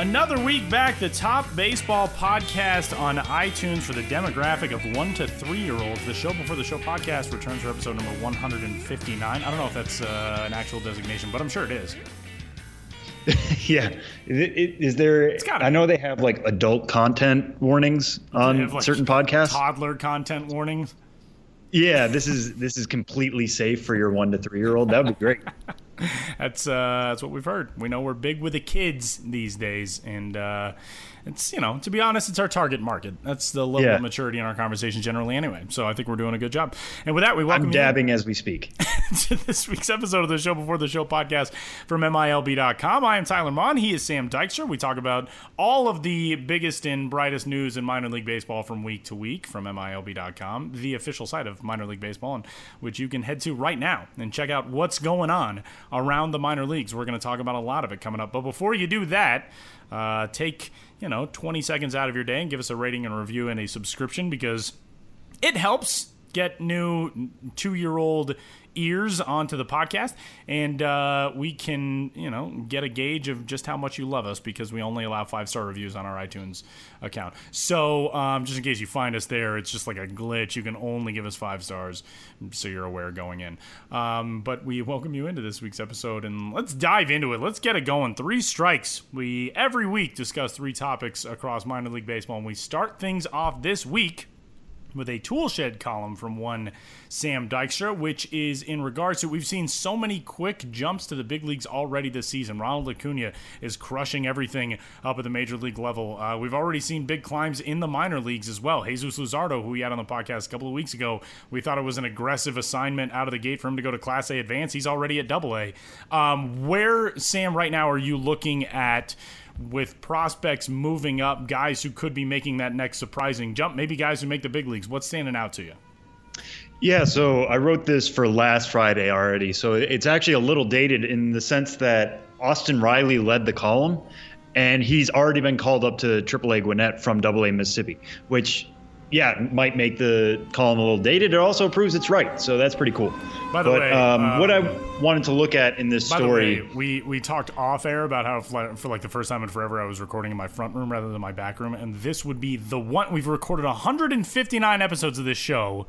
Another week back, the top baseball podcast on iTunes for the demographic of one to three year olds. The show before the show podcast returns for episode number 159. I don't know if that's uh, an actual designation, but I'm sure it is. yeah, is, there? I know they have like adult content warnings on like certain podcasts. Toddler content warnings. Yeah, this is this is completely safe for your one to three year old. That would be great. that's uh, that's what we've heard. We know we're big with the kids these days, and uh, it's you know to be honest, it's our target market. That's the level yeah. of maturity in our conversation generally, anyway. So I think we're doing a good job. And with that, we welcome I'm dabbing you as we speak to this week's episode of the Show Before the Show podcast from MILB.com. I am Tyler Maun. He is Sam Dykstra. We talk about all of the biggest and brightest news in minor league baseball from week to week from MILB.com, the official site of minor league baseball, and which you can head to right now and check out what's going on around the minor leagues. We're going to talk about a lot of it coming up. But before you do that, uh, take you know 20 seconds out of your day and give us a rating and review and a subscription because it helps get new two year old ears onto the podcast, and uh, we can, you know, get a gauge of just how much you love us because we only allow five star reviews on our iTunes account. So, um, just in case you find us there, it's just like a glitch. You can only give us five stars, so you're aware going in. Um, but we welcome you into this week's episode, and let's dive into it. Let's get it going. Three strikes. We every week discuss three topics across minor league baseball, and we start things off this week with a toolshed column from one Sam Dykstra, which is in regards to we've seen so many quick jumps to the big leagues already this season. Ronald Acuna is crushing everything up at the major league level. Uh, we've already seen big climbs in the minor leagues as well. Jesus Luzardo, who we had on the podcast a couple of weeks ago, we thought it was an aggressive assignment out of the gate for him to go to Class A advance. He's already at Double A. Um, where Sam right now are you looking at? With prospects moving up, guys who could be making that next surprising jump, maybe guys who make the big leagues. What's standing out to you? Yeah, so I wrote this for last Friday already. So it's actually a little dated in the sense that Austin Riley led the column, and he's already been called up to AAA Gwinnett from AA Mississippi, which yeah, might make the column a little dated. It also proves it's right, so that's pretty cool. By the but, way, um, uh, what I wanted to look at in this story, way, we we talked off air about how for like the first time in forever I was recording in my front room rather than my back room, and this would be the one we've recorded 159 episodes of this show.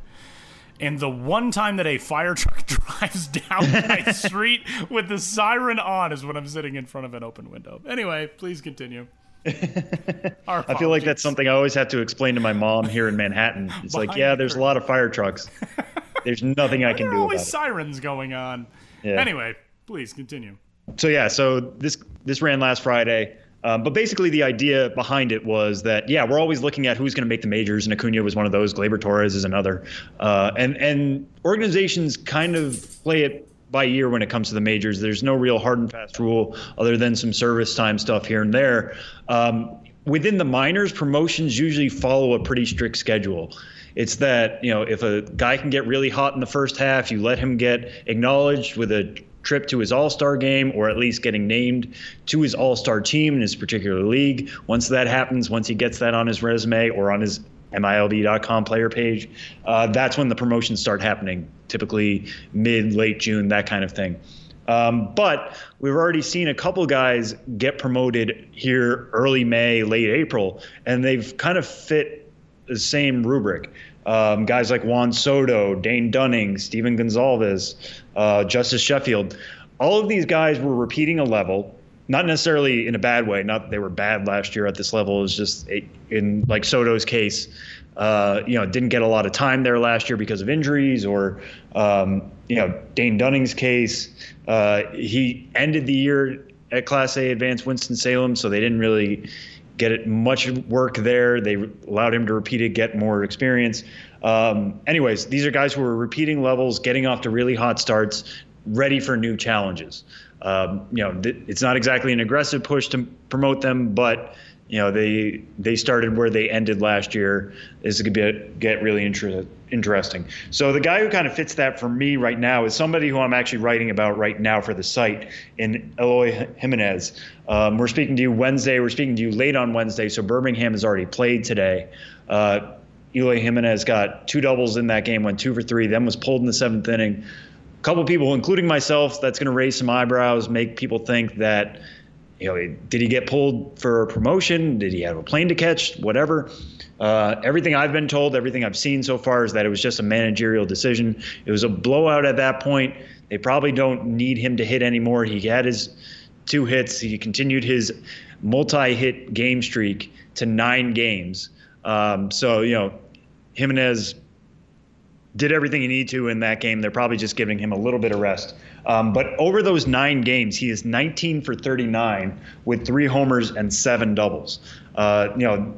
And the one time that a fire truck drives down my street with the siren on is when I'm sitting in front of an open window. Anyway, please continue. I feel like that's something I always have to explain to my mom here in Manhattan. It's like, yeah, there's a lot of fire trucks. There's nothing I can do always about sirens going on. Yeah. Anyway, please continue. So yeah, so this this ran last Friday. Um, but basically, the idea behind it was that yeah, we're always looking at who's going to make the majors, and Acuna was one of those. Gleyber Torres is another, uh, and and organizations kind of play it by year when it comes to the majors. There's no real hard and fast rule other than some service time stuff here and there. Um, within the minors, promotions usually follow a pretty strict schedule. It's that, you know, if a guy can get really hot in the first half, you let him get acknowledged with a trip to his All Star game or at least getting named to his All Star team in his particular league. Once that happens, once he gets that on his resume or on his MILB.com player page, uh, that's when the promotions start happening, typically mid, late June, that kind of thing. Um, but we've already seen a couple guys get promoted here early May, late April, and they've kind of fit the same rubric. Um, guys like Juan Soto, Dane Dunning, Stephen Gonsalves, uh, Justus Sheffield, all of these guys were repeating a level not necessarily in a bad way. Not that they were bad last year at this level. It's just in like Soto's case, uh, you know, didn't get a lot of time there last year because of injuries, or um, you know, Dane Dunning's case, uh, he ended the year at Class A Advanced Winston Salem, so they didn't really get it much work there. They allowed him to repeat it, get more experience. Um, anyways, these are guys who are repeating levels, getting off to really hot starts, ready for new challenges. Um, you know, th- it's not exactly an aggressive push to promote them, but you know they they started where they ended last year. This is going to get really inter- interesting. So the guy who kind of fits that for me right now is somebody who I'm actually writing about right now for the site in Eloy Jimenez. Um, we're speaking to you Wednesday. We're speaking to you late on Wednesday. So Birmingham has already played today. Uh, Eloy Jimenez got two doubles in that game, went two for three, then was pulled in the seventh inning. Couple people, including myself, that's going to raise some eyebrows, make people think that you know, did he get pulled for promotion? Did he have a plane to catch? Whatever. Uh, everything I've been told, everything I've seen so far is that it was just a managerial decision. It was a blowout at that point. They probably don't need him to hit anymore. He had his two hits. He continued his multi-hit game streak to nine games. Um, so you know, Jimenez did everything he needed to in that game. They're probably just giving him a little bit of rest. Um, but over those nine games, he is 19 for 39 with three homers and seven doubles. Uh, you know,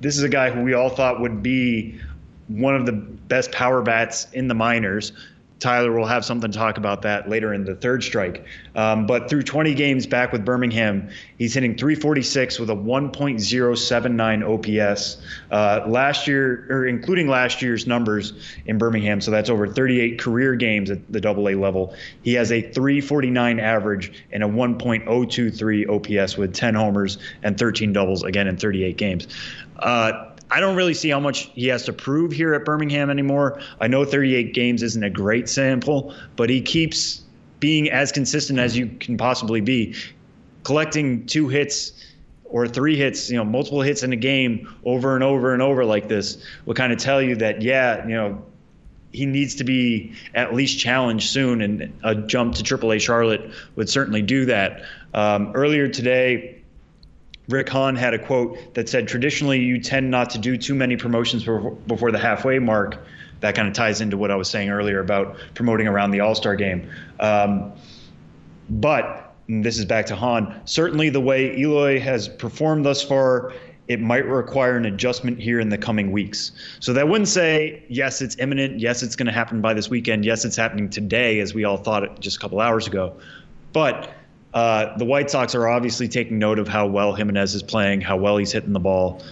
this is a guy who we all thought would be one of the best power bats in the minors. Tyler will have something to talk about that later in the third strike. Um, but through 20 games back with Birmingham, he's hitting 346 with a 1.079 OPS. Uh, last year, or including last year's numbers in Birmingham, so that's over 38 career games at the AA level. He has a 349 average and a 1.023 OPS with 10 homers and 13 doubles again in 38 games. Uh, I don't really see how much he has to prove here at Birmingham anymore. I know 38 games isn't a great sample, but he keeps being as consistent as you can possibly be. Collecting two hits or three hits, you know, multiple hits in a game over and over and over like this will kind of tell you that, yeah, you know, he needs to be at least challenged soon, and a jump to AAA Charlotte would certainly do that. Um, earlier today, Rick Hahn had a quote that said, traditionally, you tend not to do too many promotions before the halfway mark. That kind of ties into what I was saying earlier about promoting around the All Star game. Um, but this is back to Hahn. Certainly, the way Eloy has performed thus far, it might require an adjustment here in the coming weeks. So that wouldn't say, yes, it's imminent. Yes, it's going to happen by this weekend. Yes, it's happening today, as we all thought it just a couple hours ago. But uh, the White Sox are obviously taking note of how well Jimenez is playing, how well he's hitting the ball,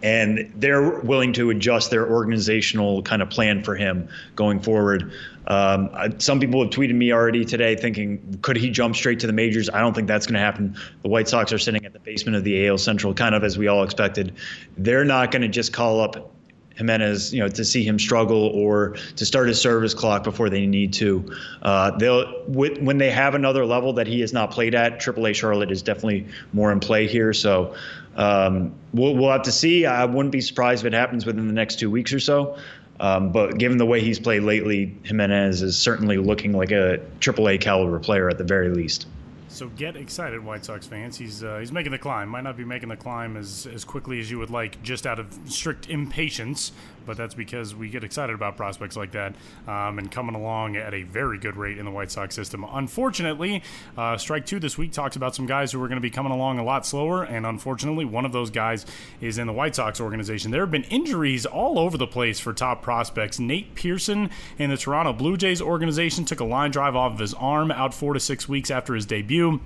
and they're willing to adjust their organizational kind of plan for him going forward. Um, some people have tweeted me already today thinking, could he jump straight to the majors? I don't think that's going to happen. The White Sox are sitting at the basement of the AL Central, kind of as we all expected. They're not going to just call up Jimenez, you know, to see him struggle or to start his service clock before they need to. Uh, they'll when they have another level that he has not played at. AAA Charlotte is definitely more in play here, so um, we'll we'll have to see. I wouldn't be surprised if it happens within the next two weeks or so. Um, but given the way he's played lately, Jimenez is certainly looking like a AAA caliber player at the very least. So get excited, White Sox fans. He's uh, he's making the climb. Might not be making the climb as as quickly as you would like, just out of strict impatience but that's because we get excited about prospects like that um, and coming along at a very good rate in the White Sox system. Unfortunately, uh, Strike Two this week talks about some guys who are going to be coming along a lot slower, and unfortunately, one of those guys is in the White Sox organization. There have been injuries all over the place for top prospects. Nate Pearson in the Toronto Blue Jays organization took a line drive off of his arm out four to six weeks after his debut.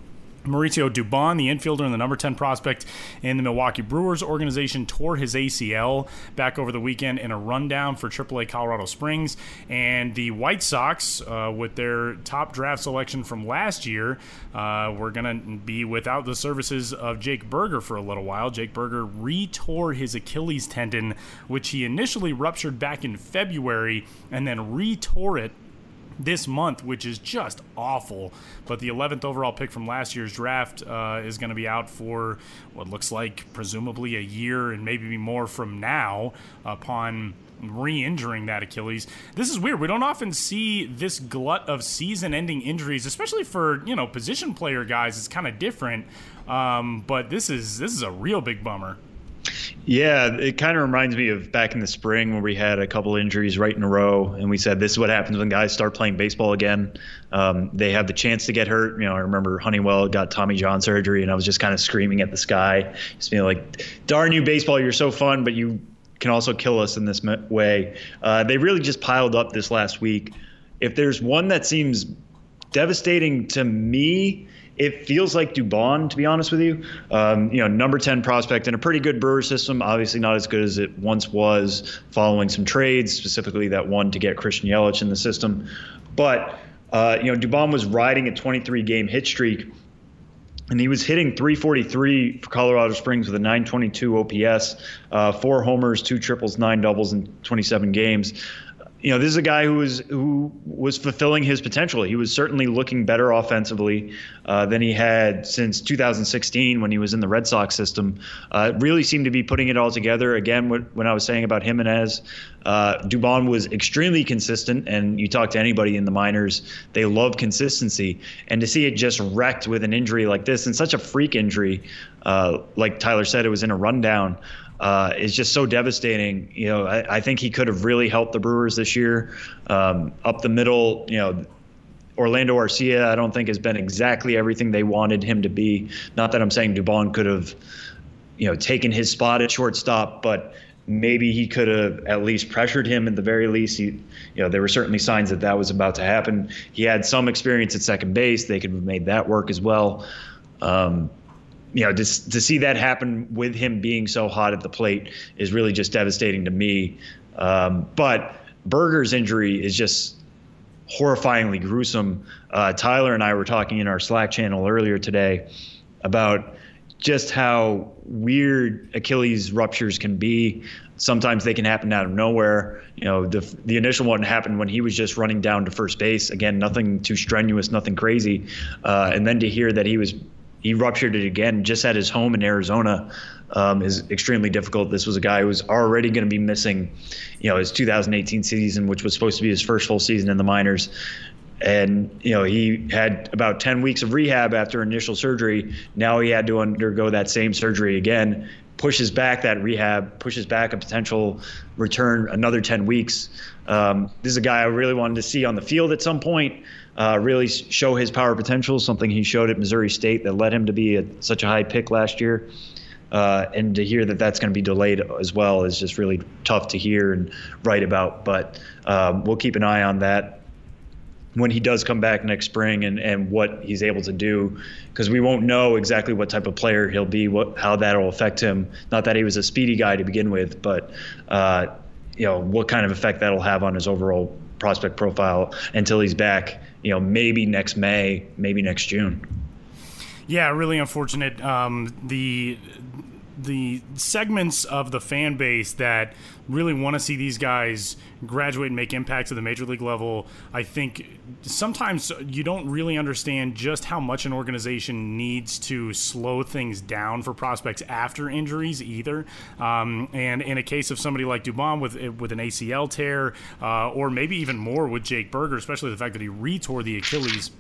Mauricio Dubon, the infielder and the number 10 prospect in the Milwaukee Brewers organization, tore his ACL back over the weekend in a rundown for AAA Colorado Springs. And the White Sox, uh, with their top draft selection from last year, uh, were going to be without the services of Jake Burger for a little while. Jake Burger re-tore his Achilles tendon, which he initially ruptured back in February and then re-tore it this month, which is just awful. But the 11th overall pick from last year's draft uh, is going to be out for what looks like presumably a year and maybe more from now upon re-injuring that Achilles. This is weird. We don't often see this glut of season-ending injuries, especially for you know position player guys. It's kind of different, um, but this is this is a real big bummer. Yeah, it kind of reminds me of back in the spring when we had a couple injuries right in a row, and we said this is what happens when guys start playing baseball again. Um, they have the chance to get hurt. You know, I remember Honeywell got Tommy John surgery, and I was just kind of screaming at the sky, just being like, "Darn you, baseball! You're so fun, but you can also kill us in this way." Uh, they really just piled up this last week. If there's one that seems devastating to me it feels like Dubon, to be honest with you. Um, you know, number 10 prospect in a pretty good Brewer system, obviously not as good as it once was following some trades, specifically that one to get Christian Yelich in the system. But, uh, you know, Dubon was riding a 23 game hit streak. And he was hitting 343 for Colorado Springs with a 922 OPS, uh, four homers, two triples, nine doubles in 27 games you know, this is a guy who was who was fulfilling his potential. He was certainly looking better offensively uh, than he had since 2016 when he was in the Red Sox system. Uh, really seemed to be putting it all together. Again, when I was saying about Jimenez, uh, Dubon was extremely consistent, and you talk to anybody in the minors, they love consistency. And to see it just wrecked with an injury like this, and such a freak injury, uh, like Tyler said, it was in a rundown uh, is just so devastating. You know, I, I, think he could have really helped the Brewers this year. Um, up the middle, you know, Orlando Arcia, I don't think has been exactly everything they wanted him to be. Not that I'm saying Dubon could have, you know, taken his spot at shortstop, but maybe he could have at least pressured him at the very least. He, you know, there were certainly signs that that was about to happen. He had some experience at second base; they could have made that work as well. Um, you know, to, to see that happen with him being so hot at the plate is really just devastating to me. Um, but Burger's injury is just horrifyingly gruesome. Uh, Tyler and I were talking in our Slack channel earlier today about just how weird Achilles ruptures can be. Sometimes they can happen out of nowhere. You know, the the initial one happened when he was just running down to first base. Again, nothing too strenuous, nothing crazy. Uh, and then to hear that he was he ruptured it again just at his home in Arizona um, is extremely difficult. This was a guy who was already going to be missing, you know, his 2018 season, which was supposed to be his first full season in the minors. And, you know, he had about 10 weeks of rehab after initial surgery. Now he had to undergo that same surgery again, pushes back that rehab, pushes back a potential return another 10 weeks. Um, this is a guy I really wanted to see on the field at some point uh, really show his power potential, something he showed at Missouri State that led him to be a, such a high pick last year. Uh, and to hear that that's going to be delayed as well is just really tough to hear and write about. But um, we'll keep an eye on that when he does come back next spring and, and what he's able to do because we won't know exactly what type of player he'll be, what how that'll affect him. Not that he was a speedy guy to begin with, but uh, you know what kind of effect that'll have on his overall prospect profile until he's back. You know, maybe next May, maybe next June. Yeah, really unfortunate. Um, the the segments of the fan base that really want to see these guys graduate and make impacts at the major league level, I think sometimes you don't really understand just how much an organization needs to slow things down for prospects after injuries either. Um, and in a case of somebody like Dubon with with an ACL tear, uh, or maybe even more with Jake Burger, especially the fact that he retore the Achilles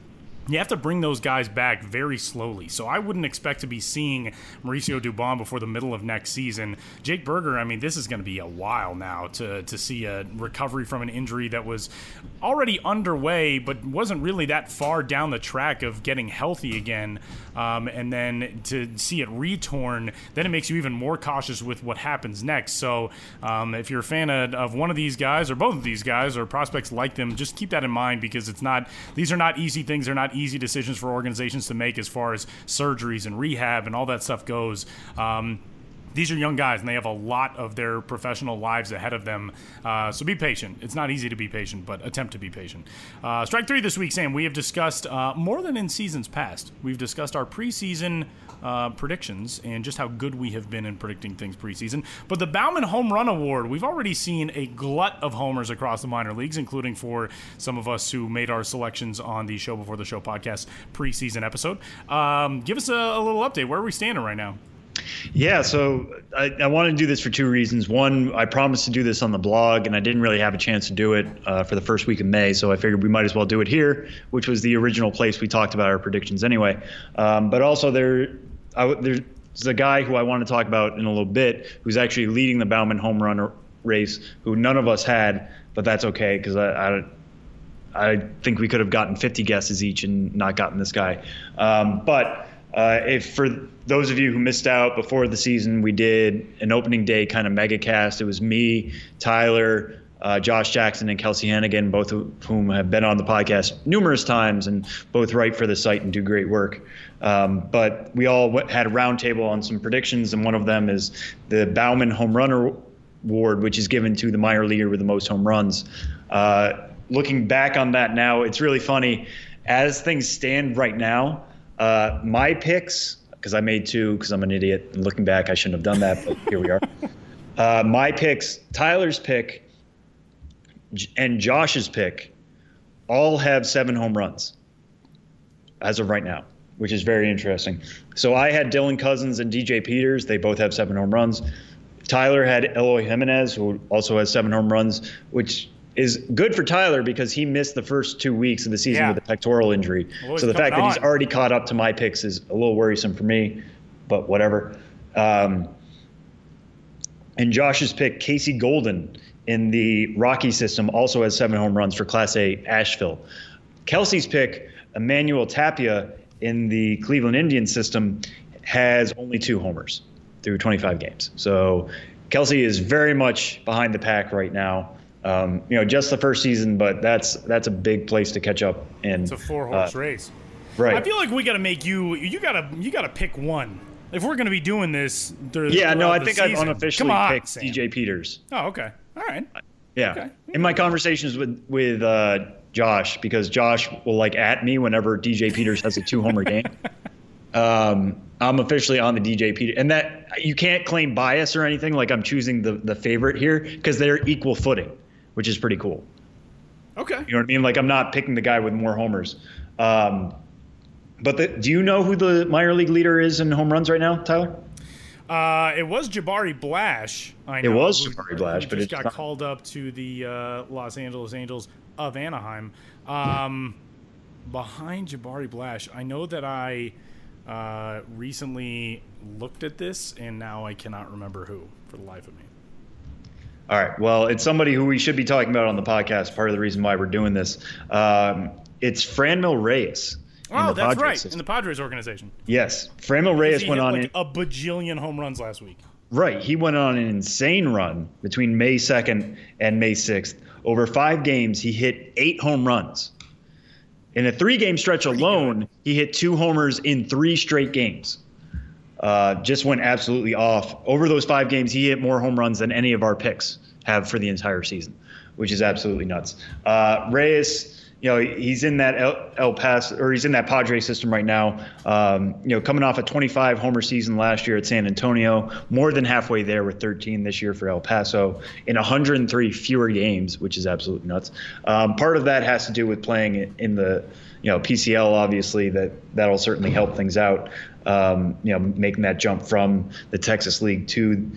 you have to bring those guys back very slowly. So I wouldn't expect to be seeing Mauricio Dubon before the middle of next season. Jake Burger, I mean, this is going to be a while now to, to see a recovery from an injury that was already underway, but wasn't really that far down the track of getting healthy again. Um, and then to see it retorn, then it makes you even more cautious with what happens next. So um, if you're a fan of, of one of these guys or both of these guys or prospects like them, just keep that in mind because it's not, these are not easy things. They're not easy decisions for organizations to make as far as surgeries and rehab and all that stuff goes. Um, these are young guys and they have a lot of their professional lives ahead of them. Uh, so be patient. It's not easy to be patient, but attempt to be patient. Uh, strike three this week, Sam. We have discussed uh, more than in seasons past. We've discussed our preseason uh, predictions and just how good we have been in predicting things preseason. But the Bauman Home Run Award, we've already seen a glut of homers across the minor leagues, including for some of us who made our selections on the Show Before the Show podcast preseason episode. Um, give us a, a little update. Where are we standing right now? Yeah, so I, I want to do this for two reasons. One, I promised to do this on the blog, and I didn't really have a chance to do it uh, for the first week of May, so I figured we might as well do it here, which was the original place we talked about our predictions anyway. Um, but also, there, I, there, is a guy who I want to talk about in a little bit, who's actually leading the Bauman home run race, who none of us had, but that's okay because I, I, I think we could have gotten 50 guesses each and not gotten this guy. Um, but uh, if for those of you who missed out before the season, we did an opening day kind of mega cast. It was me, Tyler, uh, Josh Jackson, and Kelsey Hannigan, both of whom have been on the podcast numerous times and both write for the site and do great work. Um, but we all had a roundtable on some predictions, and one of them is the Bauman Home Run Award, which is given to the minor leaguer with the most home runs. Uh, looking back on that now, it's really funny. As things stand right now, uh, my picks, because I made two, because I'm an idiot. And looking back, I shouldn't have done that, but here we are. Uh, my picks, Tyler's pick, and Josh's pick, all have seven home runs as of right now, which is very interesting. So I had Dylan Cozens and DJ Peters. They both have seven home runs. Tyler had Eloy Jimenez, who also has seven home runs, which is good for Tyler because he missed the first two weeks of the season yeah. with a pectoral injury. Well, so the fact that he's already caught up to my picks is a little worrisome for me, but whatever. Um, and Josh's pick, Casey Golden in the Rocky system, also has seven home runs for Class A Asheville. Kelsey's pick, Emmanuel Tapia in the Cleveland Indians system, has only two homers through 25 games. So Kelsey is very much behind the pack right now. Um, you know, just the first season, but that's that's a big place to catch up in. It's a four horse uh, race. Right. I feel like we got to make you. You got to. You got to pick one. If we're going to be doing this, yeah. No, I think season. I've unofficially on, picked Sam. DJ Peters. Oh, okay. All right. Yeah. Okay. In my conversations with with uh, Josh, because Josh will like at me whenever DJ Peters has a two homer game. Um, I'm officially on the DJ Peter, and that you can't claim bias or anything. Like I'm choosing the the favorite here because they're equal footing which is pretty cool. Okay. You know what I mean? Like I'm not picking the guy with more homers. Um, but the, do you know who the minor league leader is in home runs right now, Tyler? Uh, it was Jabari Blash. I know, it was Jabari Blash, but it got not. called up to the uh, Los Angeles Angels of Anaheim. Um, behind Jabari Blash, I know that I uh, recently looked at this, and now I cannot remember who for the life of me. All right. Well, it's somebody who we should be talking about on the podcast. Part of the reason why we're doing this. Um, it's Franmil Reyes. Oh, that's Padres right. System. In the Padres organization. Yes. Franmil Reyes went on like in, a bajillion home runs last week. Right. He went on an insane run between May 2nd and May 6th. Over five games, he hit eight home runs. In a three game stretch alone, he hit two homers in three straight games uh, just went absolutely off. Over those five games, he hit more home runs than any of our picks have for the entire season, which is absolutely nuts. Uh, Reyes, you know, he's in that El, El Paso, or he's in that Padre system right now. Um, you know, coming off a 25 homer season last year at San Antonio, more than halfway there with 13 this year for El Paso in 103 fewer games, which is absolutely nuts. Um, part of that has to do with playing in the you know PCL obviously that that'll certainly help things out um, you know, making that jump from the Texas League to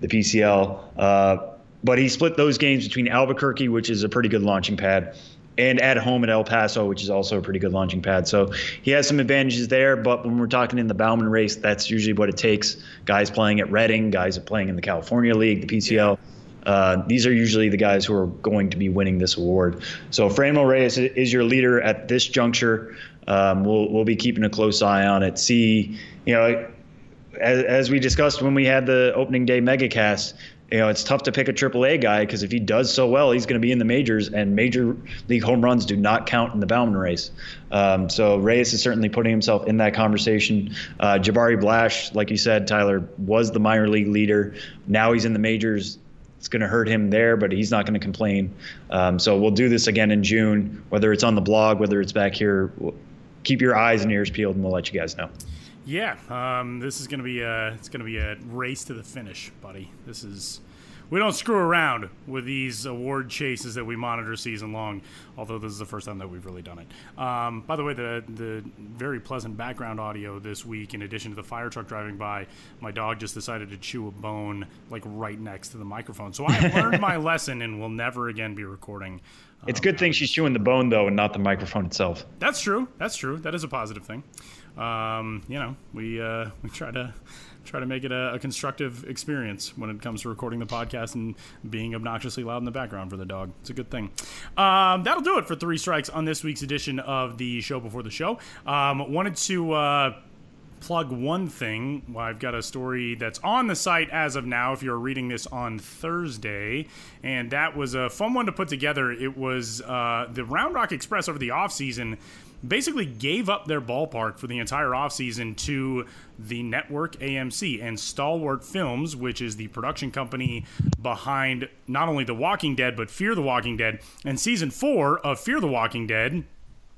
the PCL. Uh, but he split those games between Albuquerque, which is a pretty good launching pad, and at home at El Paso, which is also a pretty good launching pad. So he has some advantages there. But when we're talking in the Bauman race, that's usually what it takes. Guys playing at Reading, guys playing in the California League, the PCL. Uh, these are usually the guys who are going to be winning this award. So Franmil Reyes is your leader at this juncture. Um, we'll we'll be keeping a close eye on it. See, you know, as, as we discussed when we had the opening day megacast, you know, it's tough to pick a AAA guy because if he does so well, he's going to be in the majors, and major league home runs do not count in the Bauman race. Um, so Reyes is certainly putting himself in that conversation. Uh, Jabari Blash, like you said, Tyler, was the minor league leader. Now he's in the majors. It's going to hurt him there, but he's not going to complain. Um, so we'll do this again in June, whether it's on the blog, whether it's back here keep your eyes and ears peeled, and we'll let you guys know. Yeah, um, this is gonna be a it's gonna be a race to the finish, buddy. This is we don't screw around with these award chases that we monitor season long. Although this is the first time that we've really done it. Um, by the way, the the very pleasant background audio this week, in addition to the fire truck driving by, my dog just decided to chew a bone like right next to the microphone. So I learned my lesson and will never again be recording it's a good thing she's chewing the bone though, and not the microphone itself. That's true. That's true. That is a positive thing. Um, you know, we uh, we try to try to make it a, a, constructive experience when it comes to recording the podcast and being obnoxiously loud in the background for the dog. It's a good thing. Um, that'll do it for Three Strikes on this week's edition of the show before the show. Um, wanted to. Uh, plug one thing. Well, I've got a story that's on the site as of now, if you're reading this on Thursday. And that was a fun one to put together. It was uh, the Round Rock Express over the offseason basically gave up their ballpark for the entire offseason to the network AMC and Stalwart Films, which is the production company behind not only The Walking Dead, but Fear the Walking Dead. And season four of Fear the Walking Dead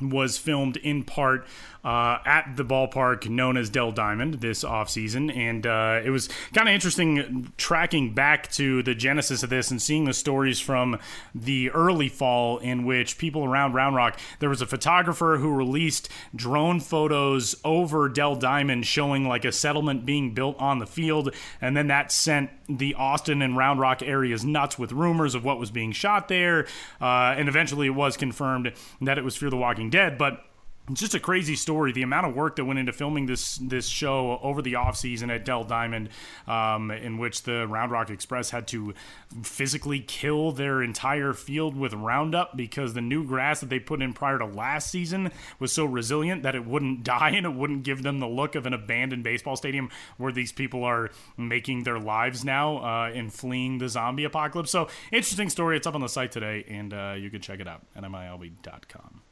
was filmed in part uh, at the ballpark known as Dell Diamond this offseason. And uh, it was kind of interesting tracking back to the genesis of this and seeing the stories from the early fall in which people around Round Rock, there was a photographer who released drone photos over Dell Diamond showing like a settlement being built on the field. And then that sent the Austin and Round Rock areas nuts with rumors of what was being shot there. Uh, and eventually it was confirmed that it was Fear the Walking Dead. But it's just a crazy story. The amount of work that went into filming this this show over the off season at Dell Diamond, um, in which the Round Rock Express had to physically kill their entire field with Roundup because the new grass that they put in prior to last season was so resilient that it wouldn't die and it wouldn't give them the look of an abandoned baseball stadium where these people are making their lives now uh, in fleeing the zombie apocalypse. So interesting story. It's up on the site today, and uh, you can check it out at milb.com.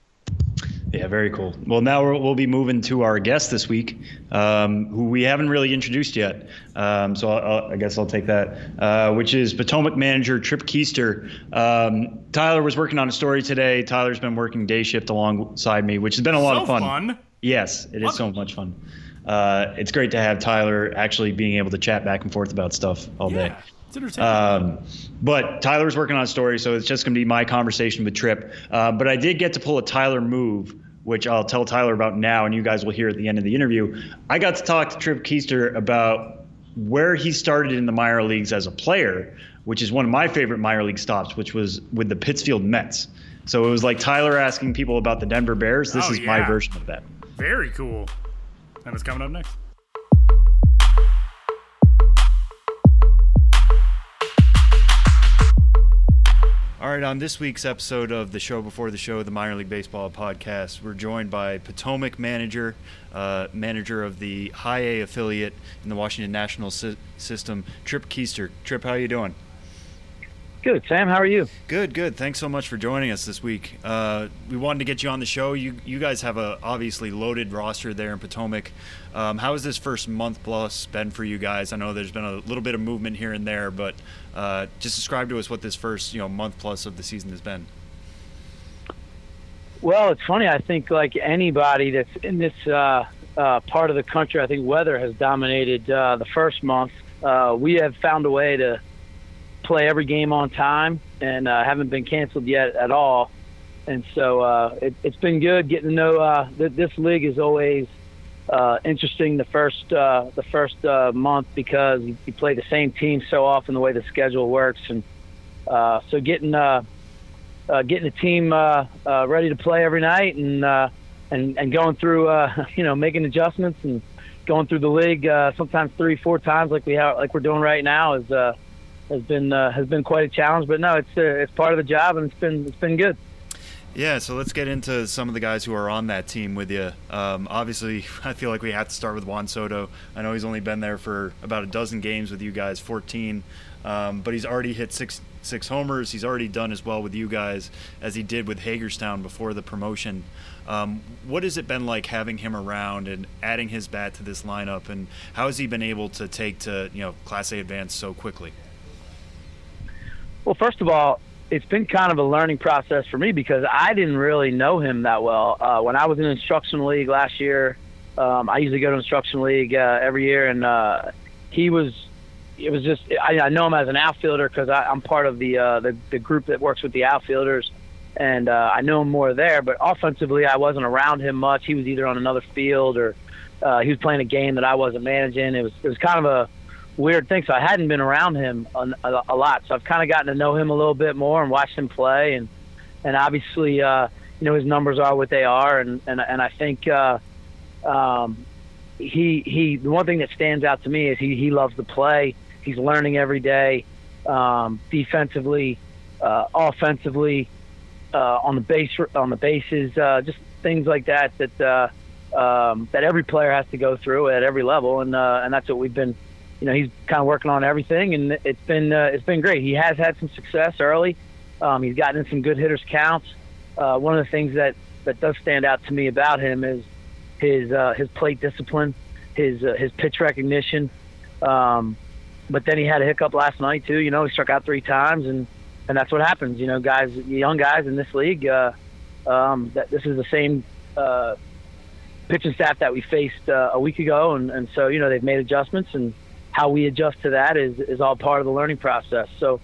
Yeah, very cool. Well, now we'll be moving to our guest this week, um, who we haven't really introduced yet. Um, so I'll, i guess I'll take that, uh, which is Potomac manager Tripp Keister. Um, Tyler was working on a story today. Tyler's been working day shift alongside me, which has been a lot so of fun. fun. Yes, it is so much fun. Uh, it's great to have Tyler actually being able to chat back and forth about stuff all yeah. day. Um, but Tyler's working on a story, so it's just going to be my conversation with Tripp. Uh, but I did get to pull a Tyler move, which I'll tell Tyler about now, and you guys will hear at the end of the interview. I got to talk to Tripp Keister about where he started in the minor leagues as a player, which is one of my favorite minor league stops, which was with the Pittsfield Mets. So it was like Tyler asking people about the Denver Bears. This oh, is yeah. my version of that. Very cool. And it's coming up next. All right, on this week's episode of the show before the show, the minor league baseball podcast, we're joined by Potomac manager, uh, manager of the High A affiliate in the Washington National System, Tripp Keister. Tripp, how are you doing? Good, Sam. How are you? Good, good. Thanks so much for joining us this week. Uh, we wanted to get you on the show. You you guys have a obviously loaded roster there in Potomac. Um, how has this first month plus been for you guys? I know there's been a little bit of movement here and there, but uh, just describe to us what this first you know month plus of the season has been. Well, it's funny. I think like anybody that's in this uh, uh part of the country, I think weather has dominated uh, the first month. Uh, we have found a way to play every game on time and uh, haven't been canceled yet at all. And so it, has been good getting to know that this league is always uh, interesting the first uh, the first uh, month because you, play the same team so often the way the schedule works and uh, so getting uh, uh, getting a team ready to play every night and and and going through you know making adjustments and going through the league sometimes three four times like we have like we're doing right now is has been has been quite a challenge. But no, it's it's part of the job, and it's been it's been good. Yeah, so let's get into some of the guys who are on that team with you. Um, obviously, I feel like we have to start with Juan Soto. I know he's only been there for about a dozen games with you guys, 14, um, but he's already hit six six homers. He's already done as well with you guys as he did with Hagerstown before the promotion. Um, what has it been like having him around and adding his bat to this lineup, and how has he been able to take to you know Class A advance so quickly? Well, first of all, it's been kind of a learning process for me because I didn't really know him that well. Uh, when I was in instruction league last year, um, I usually go to instruction league uh, every year, and uh, he was. It was just I, I know him as an outfielder because I'm part of the, uh, the the group that works with the outfielders, and uh, I know him more there. But offensively, I wasn't around him much. He was either on another field or uh, he was playing a game that I wasn't managing. It was it was kind of a weird thing. So I hadn't been around him a, a, a lot. So I've kind of gotten to know him a little bit more and watched him play. And and obviously, uh, you know, his numbers are what they are. And and and I think, uh, um, he he the one thing that stands out to me is he he loves to play. He's learning every day, um, defensively, uh, offensively, uh, on the base on the bases, uh, just things like that that uh, um, that every player has to go through at every level, and uh, and that's what we've been. You know, he's kind of working on everything, and it's been uh, it's been great. He has had some success early. Um, he's gotten in some good hitters counts. Uh, one of the things that that does stand out to me about him is his uh, his plate discipline, his uh, his pitch recognition. Um, but then he had a hiccup last night too. You know, he struck out three times, and and that's what happens. You know, guys, young guys in this league. Uh, um, that this is the same uh, pitching staff that we faced uh, a week ago, and, and so you know they've made adjustments, and how we adjust to that is is all part of the learning process. So.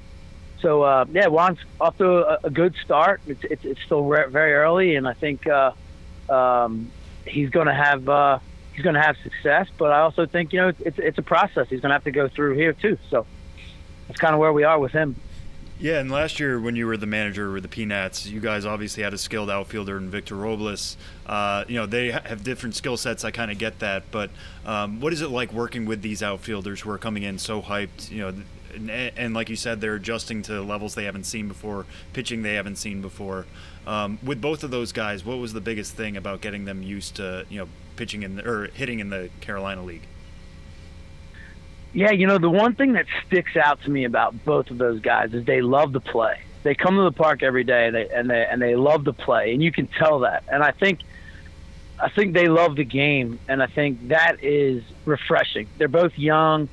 So uh, yeah, Juan's off to a, a good start. It's, it's, it's still re- very early, and I think uh, um, he's going to have uh, he's going to have success. But I also think you know it's it's a process he's going to have to go through here too. So that's kind of where we are with him. Yeah, and last year when you were the manager with the P-Nats, you guys obviously had a skilled outfielder in Victor Robles. Uh, you know they have different skill sets. I kind of get that, but um, what is it like working with these outfielders who are coming in so hyped? You know, and, and, like you said, they're adjusting to levels they haven't seen before, pitching they haven't seen before. Um, with both of those guys, what was the biggest thing about getting them used to you know pitching in the, or hitting in the Carolina League? Yeah, you know the one thing that sticks out to me about both of those guys is they love to play. They come to the park every day and they and they and they love to play, and you can tell that. And I think I think they love the game, and I think that is refreshing. They're both young.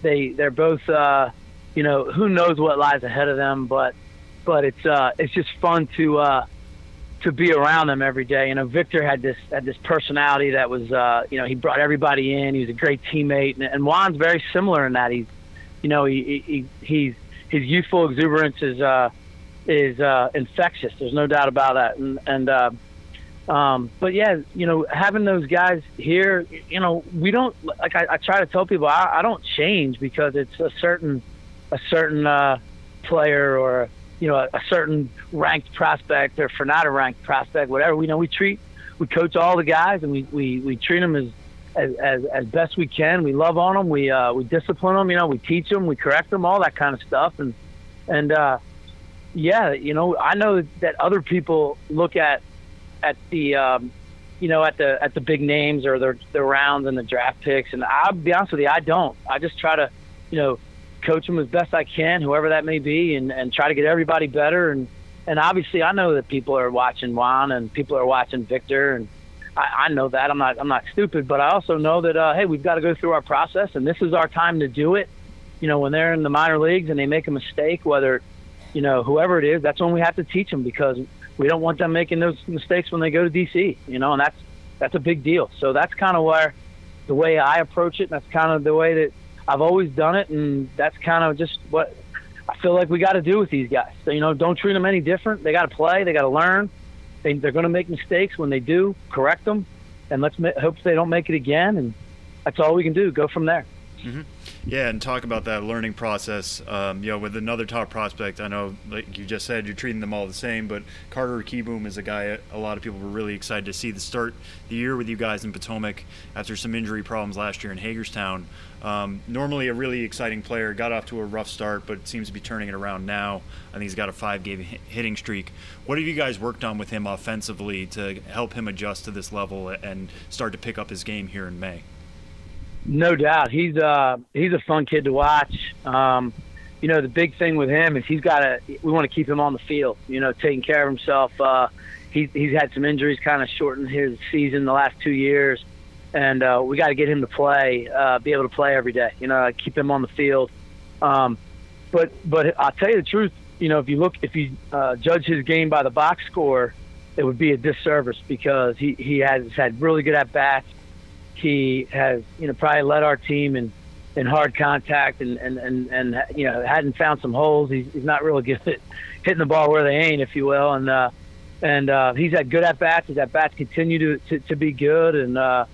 They they're both uh, you know, who knows what lies ahead of them, but but it's uh, it's just fun to uh, to be around them every day. You know, Victor had this had this personality that was uh, you know he brought everybody in. He was a great teammate, and, and Juan's very similar in that he's you know he, he he's his youthful exuberance is uh, is uh, infectious. There's no doubt about that, and and. Uh, um, but yeah, you know, having those guys here, you know, we don't like. I, I try to tell people I, I don't change because it's a certain a certain uh, player or you know a, a certain ranked prospect or for not a ranked prospect, whatever. We know we treat we coach all the guys and we we, we treat them as, as as as best we can. We love on them. We uh, we discipline them. You know, we teach them. We correct them. All that kind of stuff. And and uh, yeah, you know, I know that other people look at at the um, you know at the at the big names or the the rounds and the draft picks. And I'll be honest with you, I don't. I just try to you know coach them as best I can, whoever that may be, and, and try to get everybody better. And, and obviously, I know that people are watching Juan and people are watching Victor, and I, I know that. I'm not I'm not stupid, but I also know that uh, hey, we've got to go through our process, and this is our time to do it. You know, when they're in the minor leagues and they make a mistake, whether you know whoever it is, that's when we have to teach them because we don't want them making those mistakes when they go to DC. You know, and that's that's a big deal. So that's kind of where the way I approach it. And that's kind of the way that I've always done it, and that's kind of just what I feel like we got to do with these guys. So, you know, don't treat them any different. They got to play. They got to learn. They, they're going to make mistakes. When they do, correct them, and let's ma- hope they don't make it again. And that's all we can do. Go from there. Mm-hmm. Yeah, and talk about that learning process. Um, you know, with another top prospect, I know, like you just said, you're treating them all the same. But Carter Kieboom is a guy a lot of people were really excited to see the start the year with you guys in Potomac after some injury problems last year in Hagerstown. Um, normally a really exciting player, got off to a rough start, but seems to be turning it around now. I think he's got a five-game hitting streak. What have you guys worked on with him offensively to help him adjust to this level and start to pick up his game here in May? No doubt, he's uh he's a fun kid to watch. Um, you know, the big thing with him is he's got to. We want to keep him on the field. You know, taking care of himself. Uh, he, he's had some injuries, kind of shortened his season the last two years, and uh, we got to get him to play, uh, be able to play every day. You know, keep him on the field. Um, but but I'll tell you the truth. You know, if you look, if you uh, judge his game by the box score, it would be a disservice because he he has had really good at bats he has, you know, probably led our team in, in hard contact and, and, and, and you know, hadn't found some holes. He's, he's not really good at hitting the ball where they ain't, if you will. And, uh, and uh, he's had good at bats. His at bats continue to, to, to be good. And uh,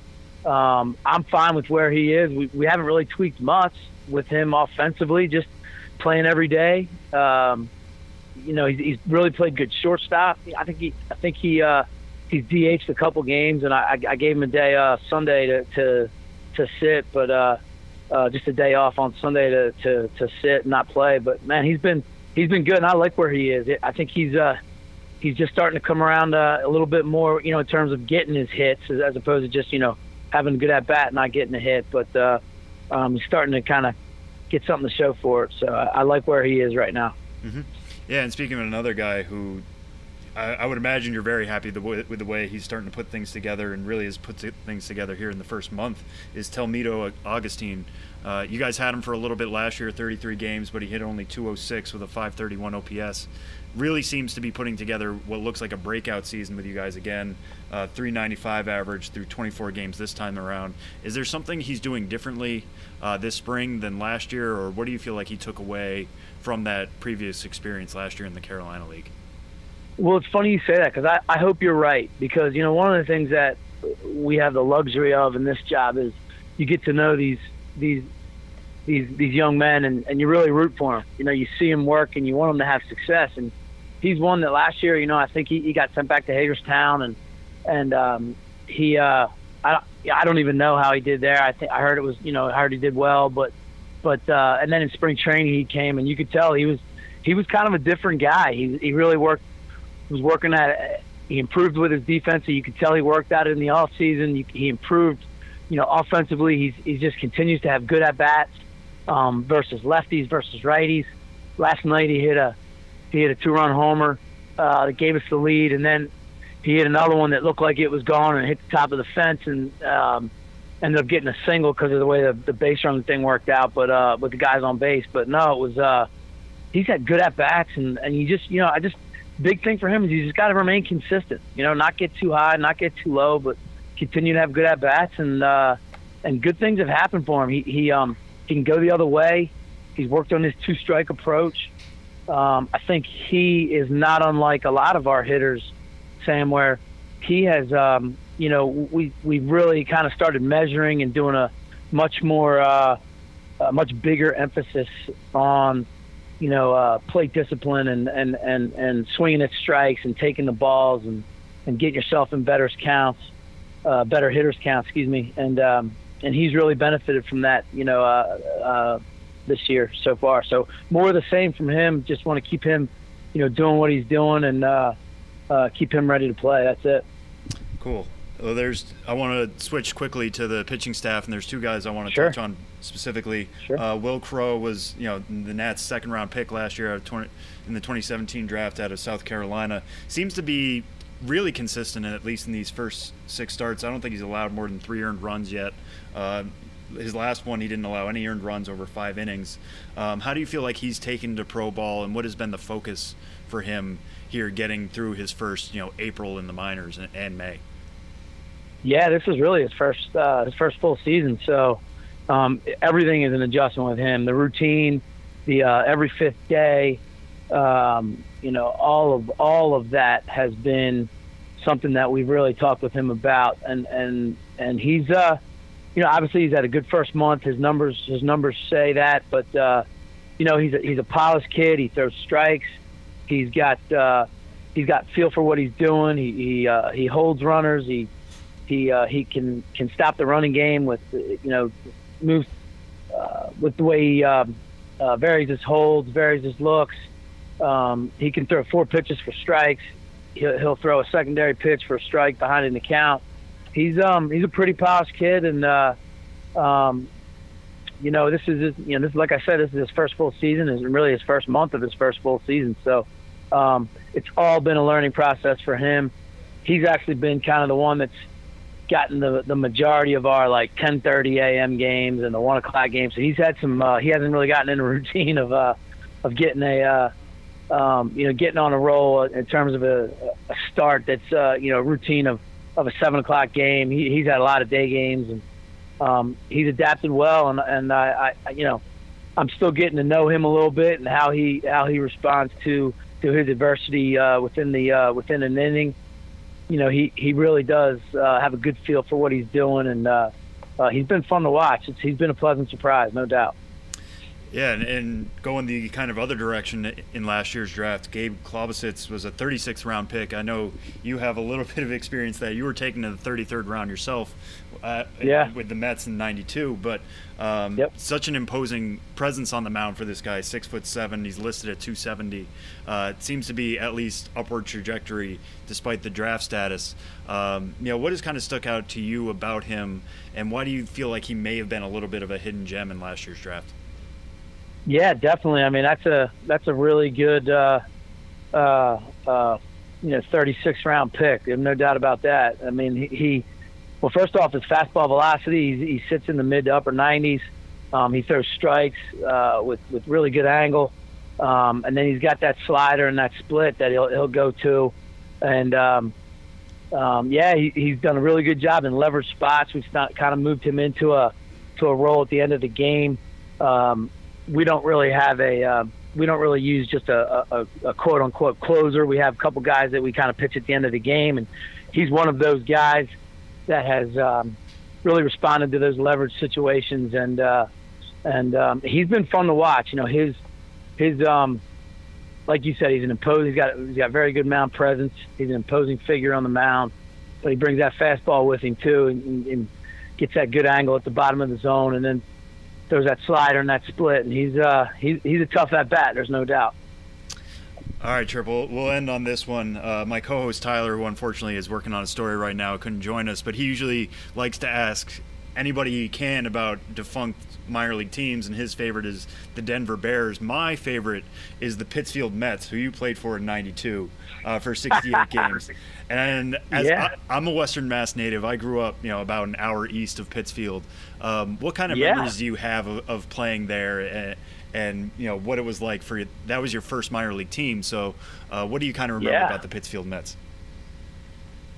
um, I'm fine with where he is. We, we haven't really tweaked much with him offensively, just playing every day. Um, you know, he's, he's really played good shortstop. I think he, I think he, uh, he's DH'd a couple games, and I, I gave him a day uh, Sunday to, to to sit, but uh, uh, just a day off on Sunday to, to to sit and not play. But man, he's been he's been good, and I like where he is. I think he's uh he's just starting to come around uh, a little bit more, you know, in terms of getting his hits as, as opposed to just you know having a good at bat, and not getting a hit. But uh, um, he's starting to kind of get something to show for it. So I, I like where he is right now. Mm-hmm. Yeah, and speaking of another guy who I, I would imagine you're very happy the way, with the way he's starting to put things together and really has put things together here in the first month is Telmito Agustin? Uh, you guys had him for a little bit last year, 33 games, but he hit only 206 with a 531 OPS. Really seems to be putting together what looks like a breakout season with you guys again. Uh, 395 average through 24 games this time around. Is there something he's doing differently uh, this spring than last year, or what do you feel like he took away from that previous experience last year in the Carolina League? Well, it's funny you say that because I, I hope you're right. Because, you know, one of the things that we have the luxury of in this job is you get to know these these these these young men and, and you really root for them. You know, you see them work and you want them to have success. And he's one that last year, you know, I think he, he got sent back to Hagerstown and and um, he uh, I I don't even know how he did there. I think I heard it was you know I heard he did well, but but uh, and then in spring training he came and you could tell he was he was kind of a different guy. He he really worked was working at it. He improved with his defense. So you could tell he worked at it in the off season. He improved, you know, offensively. He's he just continues to have good at bats um, versus lefties versus righties. Last night he hit a he hit a two run homer uh, that gave us the lead, and then he hit another one that looked like it was gone and hit the top of the fence and um, ended up getting a single because of the way the, the base running thing worked out. But uh, with the guys on base, but no, it was uh, he's had good at bats, and and you just you know I just big thing for him is he's just got to remain consistent. You know, not get too high, not get too low, but continue to have good at bats and uh, and good things have happened for him. He he um he can go the other way. He's worked on his two strike approach. Um, I think he is not unlike a lot of our hitters, Sam, where he has um, you know we we really kind of started measuring and doing a much more uh, a much bigger emphasis on you know, uh, plate discipline and, and, and, and swinging at strikes and taking the balls and, and getting yourself in better counts, uh, better hitters counts, excuse me. And, um, and he's really benefited from that, you know, uh, uh, this year so far. So more of the same from him. Just want to keep him, you know, doing what he's doing and, uh, uh, keep him ready to play. That's it. Cool. Well, there's. I want to switch quickly to the pitching staff, and there's two guys I want to sure. touch on specifically. Sure. Uh, Wil Crowe was, you know, the Nats' second round pick last year 20, in the 2017 draft out of South Carolina. Seems to be really consistent, at least in these first six starts. I don't think he's allowed more than three earned runs yet. Uh, his last one, he didn't allow any earned runs over five innings. Um, how do you feel like he's taken to pro ball, and what has been the focus for him here, getting through his first, you know, April in the minors and, and May? Yeah, this is really his first uh, his first full season. So um, everything is an adjustment with him. The routine, the uh, every fifth day, um, you know, all of all of that has been something that we've really talked with him about, and and and he's uh, you know, obviously he's had a good first month. His numbers his numbers say that, but uh, you know, he's a, he's a polished kid. He throws strikes. He's got uh, he's got feel for what he's doing. He he uh, he holds runners. He he uh, he can can stop the running game with you know moves uh, with the way he um, uh, varies his holds, varies his looks. Um, he can throw four pitches for strikes. He'll, he'll throw a secondary pitch for a strike behind in the count. He's um he's a pretty polished kid, and uh, um, you know this is his, you know this like I said this is his first full season, is really his first month of his first full season. So um, it's all been a learning process for him. He's actually been kind of the one that's gotten the the majority of our like 10:30 a.m. games and the one o'clock games. So he's had some. Uh, he hasn't really gotten in a routine of uh, of getting a uh, um, you know getting on a roll in terms of a, a start that's uh, you know routine of of a seven o'clock game. He, he's had a lot of day games and um, he's adapted well. And and I, I you know I'm still getting to know him a little bit and how he how he responds to to his adversity uh, within the uh, within an inning you know, he, he really does uh, have a good feel for what he's doing, and uh, uh, he's been fun to watch. It's, he's been a pleasant surprise, no doubt. Yeah, and, and, going the kind of other direction in last year's draft, Gabe Klobosits was a 36th round pick. I know you have a little bit of experience that you were taken to the 33rd round yourself. Uh, yeah. With the Mets in '92, but um, yep. such an imposing presence on the mound for this guy. Six foot seven. He's listed at 270. Uh, it seems to be at least upward trajectory despite the draft status. Um, you know, what has kind of stuck out to you about him, and why do you feel like he may have been a little bit of a hidden gem in last year's draft? Yeah, definitely. I mean, that's a that's a really good, uh, uh, uh, you know, 36 round pick. There's no doubt about that. I mean, he, he well, first off, his fastball velocity, he, he sits in the mid to upper 90s. Um, he throws strikes uh, with with really good angle, um, and then he's got that slider and that split that he'll he'll go to, and um, um, yeah, he, he's done a really good job in leverage spots. We've not, kind of moved him into a to a role at the end of the game. Um, we don't really have a uh, we don't really use just a, a, a quote unquote closer. We have a couple guys that we kind of pitch at the end of the game, and he's one of those guys that has um, really responded to those leverage situations, and uh, and um, he's been fun to watch. You know, his his um, like you said, he's an imposing. He's got he's got very good mound presence. He's an imposing figure on the mound, but he brings that fastball with him too, and, and gets that good angle at the bottom of the zone, and then there's that slider and that split, and he's uh he's he's a tough at bat. There's no doubt. All right, Tripp. We'll end on this one. Uh, my co-host Tyler, who unfortunately is working on a story right now, couldn't join us, but he usually likes to ask anybody he can about defunct minor league teams, and his favorite is the Denver Bears. My favorite is the Pittsfield Mets, who you played for in '92 uh, for 68 games. And as yeah. I, am a Western Mass native, I grew up, you know, about an hour east of Pittsfield. Um, what kind of yeah. memories do you have of, of playing there, and, and, you know what it was like for you? That was your first minor league team. So, uh, what do you kind of remember yeah. about the Pittsfield Mets?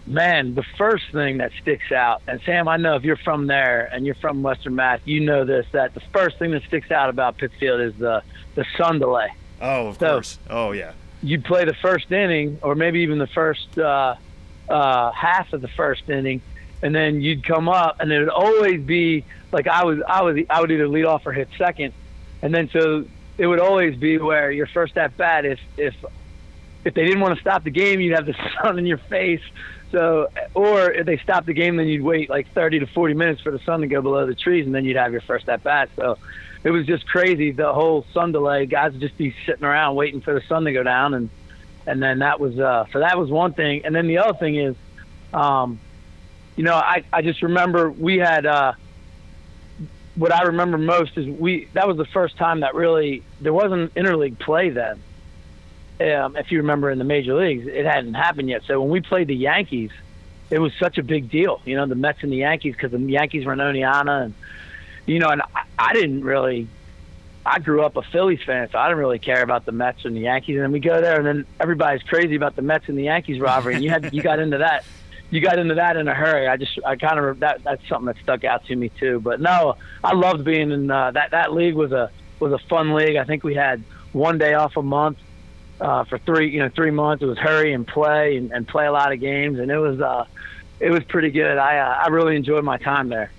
Man, the first thing that sticks out, and Sam, I know if you're from there and you're from Western Mass, you know this. That the first thing that sticks out about Pittsfield is the the sun delay. Oh, of So- course. Oh, yeah. You'd play the first inning or maybe even the first uh, uh, half of the first inning, and then you'd come up, and it would always be like I was I was I would either lead off or hit second, and then so it would always be where your first at bat if if if they didn't want to stop the game, you'd have the sun in your face. So, or if they stopped the game, then you'd wait like 30 to 40 minutes for the sun to go below the trees, and then you'd have your first at bat. So, it was just crazy. The whole sun delay, guys would just be sitting around waiting for the sun to go down, and and then that was uh, so that was one thing. And then the other thing is, um, you know, I I just remember we had uh, what I remember most is we that was the first time that really there wasn't interleague play then. Um, if you remember in the major leagues, it hadn't happened yet. So when we played the Yankees, it was such a big deal. You know, the Mets and the Yankees because the Yankees were in Oneonta, and you know, and I, I didn't really. I grew up a Phillies fan, so I didn't really care about the Mets and the Yankees. And then we go there, and then everybody's crazy about the Mets and the Yankees rivalry. And you had you got into that, you got into that in a hurry. I just I kind of that that's something that stuck out to me too. But no, I loved being in uh, that that league was a was a fun league. I think we had one day off a month uh, for three you know three months. It was hurry and play and, and play a lot of games, and it was uh, it was pretty good. I uh, I really enjoyed my time there.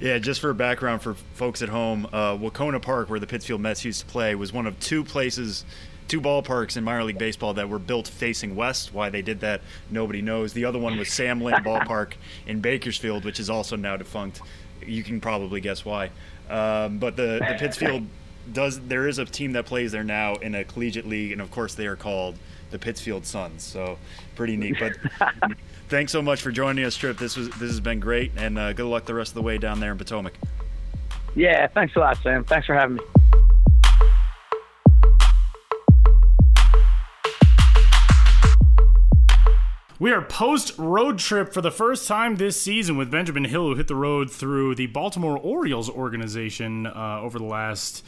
Yeah, just for background for folks at home, uh, Wahconah Park, where the Pittsfield Mets used to play, was one of two places, two ballparks in minor league baseball that were built facing west. Why they did that, nobody knows. The other one was Sam Lynn Ballpark in Bakersfield, which is also now defunct. You can probably guess why. Um, but the, the Pittsfield does. There is a team that plays there now in a collegiate league, and of course they are called the Pittsfield Suns. So pretty neat. But thanks so much for joining us, Tripp. This was this has been great, and uh, good luck the rest of the way down there in Potomac. Yeah, thanks a lot, Sam. Thanks for having me. We are post road trip for the first time this season with Benjamin Hill, who hit the road through the Baltimore Orioles organization uh, over the last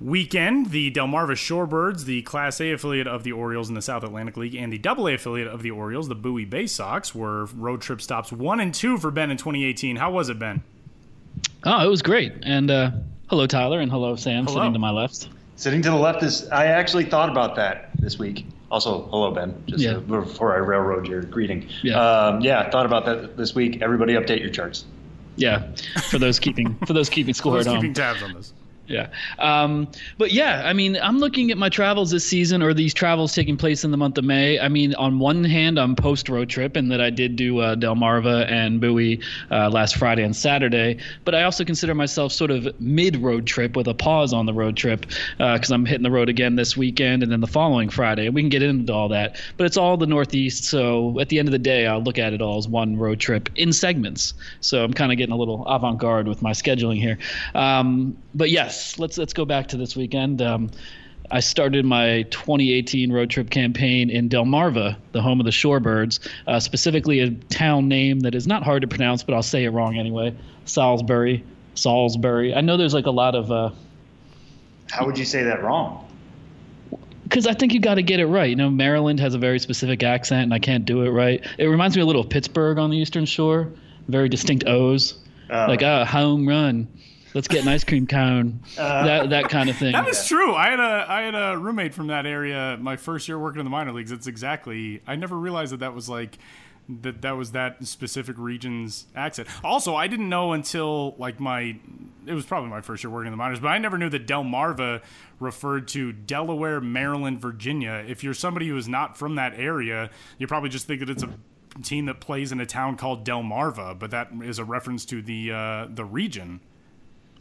weekend. The Delmarva Shorebirds, the Class A affiliate of the Orioles in the South Atlantic League, and the Double A affiliate of the Orioles, the Bowie Bay Sox, were road trip stops one and two for Ben in 2018. How was it, Ben? Oh, it was great. And uh, hello, Tyler, and hello, Sam, Hello. sitting to my left. Sitting to the left is. I actually thought about that this week. Also, hello Ben. Just Yeah. uh, before I railroad your greeting. Yeah. Um, yeah, thought about that this week. Everybody, update your charts. Yeah, for those keeping for those keeping score Who's at keeping home. tabs on this? Yeah. Um, but yeah, I mean, I'm looking at my travels this season or these travels taking place in the month of May. I mean, on one hand, I'm post road trip and that I did do uh, Delmarva and Bowie uh, last Friday and Saturday. But I also consider myself sort of mid road trip with a pause on the road trip because uh, I'm hitting the road again this weekend and then the following Friday. We can get into all that. But it's all the Northeast. So at the end of the day, I'll look at it all as one road trip in segments. So I'm kind of getting a little avant garde with my scheduling here. Um, but yes, let's let's go back to this weekend. Um, I started my 2018 road trip campaign in Delmarva, the home of the Shorebirds, uh, specifically a town name that is not hard to pronounce, but I'll say it wrong anyway. Salisbury, Salisbury. I know there's like a lot of. Uh, How would you say that wrong? Because I think you got to get it right. You know, Maryland has a very specific accent, and I can't do it right. It reminds me a little of Pittsburgh on the Eastern Shore, very distinct O's, uh, like a uh, home run let's get an ice cream cone, uh, that that kind of thing. That is true. I had a I had a roommate from that area my first year working in the minor leagues. It's exactly. I never realized that that was like that that was that specific region's accent. Also, I didn't know until like my it was probably my first year working in the minors, but I never knew that Delmarva referred to Delaware, Maryland, Virginia. If you're somebody who is not from that area, you probably just think that it's a team that plays in a town called Delmarva, but that is a reference to the uh, the region.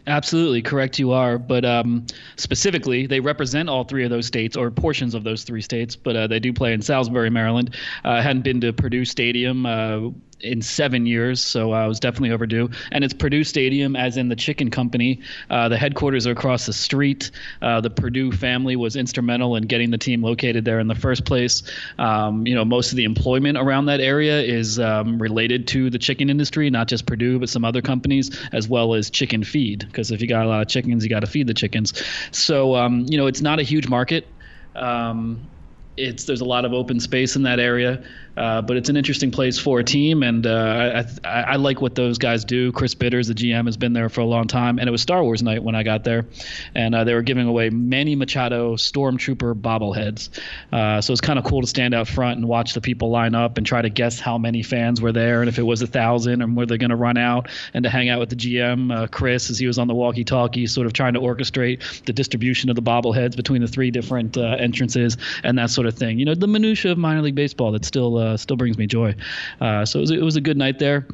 Absolutely correct, you are. But um, specifically, they represent all three of those states or portions of those three states. But uh, they do play in Salisbury, Maryland. Uh, I uh, hadn't been to Perdue Stadium. Uh, in seven years, so I was definitely overdue. And it's Perdue Stadium, as in the chicken company. Uh, the headquarters are across the street. Uh, the Perdue family was instrumental in getting the team located there in the first place. Um, you know, most of the employment around that area is um, related to the chicken industry, not just Perdue, but some other companies, as well as chicken feed. Because if you got a lot of chickens, you got to feed the chickens. So, um, you know, it's not a huge market. Um, it's there's a lot of open space in that area. Uh, but it's an interesting place for a team, and uh, I, I, I, like what those guys do. Chris Bitters, the GM, has been there for a long time, and it was Star Wars night when I got there, and uh, they were giving away Manny Machado Stormtrooper bobbleheads. Uh, so it's kind of cool to stand out front and watch the people line up and try to guess how many fans were there, and if it was a thousand, and were they're going to run out, and to hang out with the GM, uh, Chris, as he was on the walkie-talkie, sort of trying to orchestrate the distribution of the bobbleheads between the three different entrances and that sort of thing. You know, the minutia of minor league baseball that's still uh, still brings me joy. Uh, so it was, it was a good night there.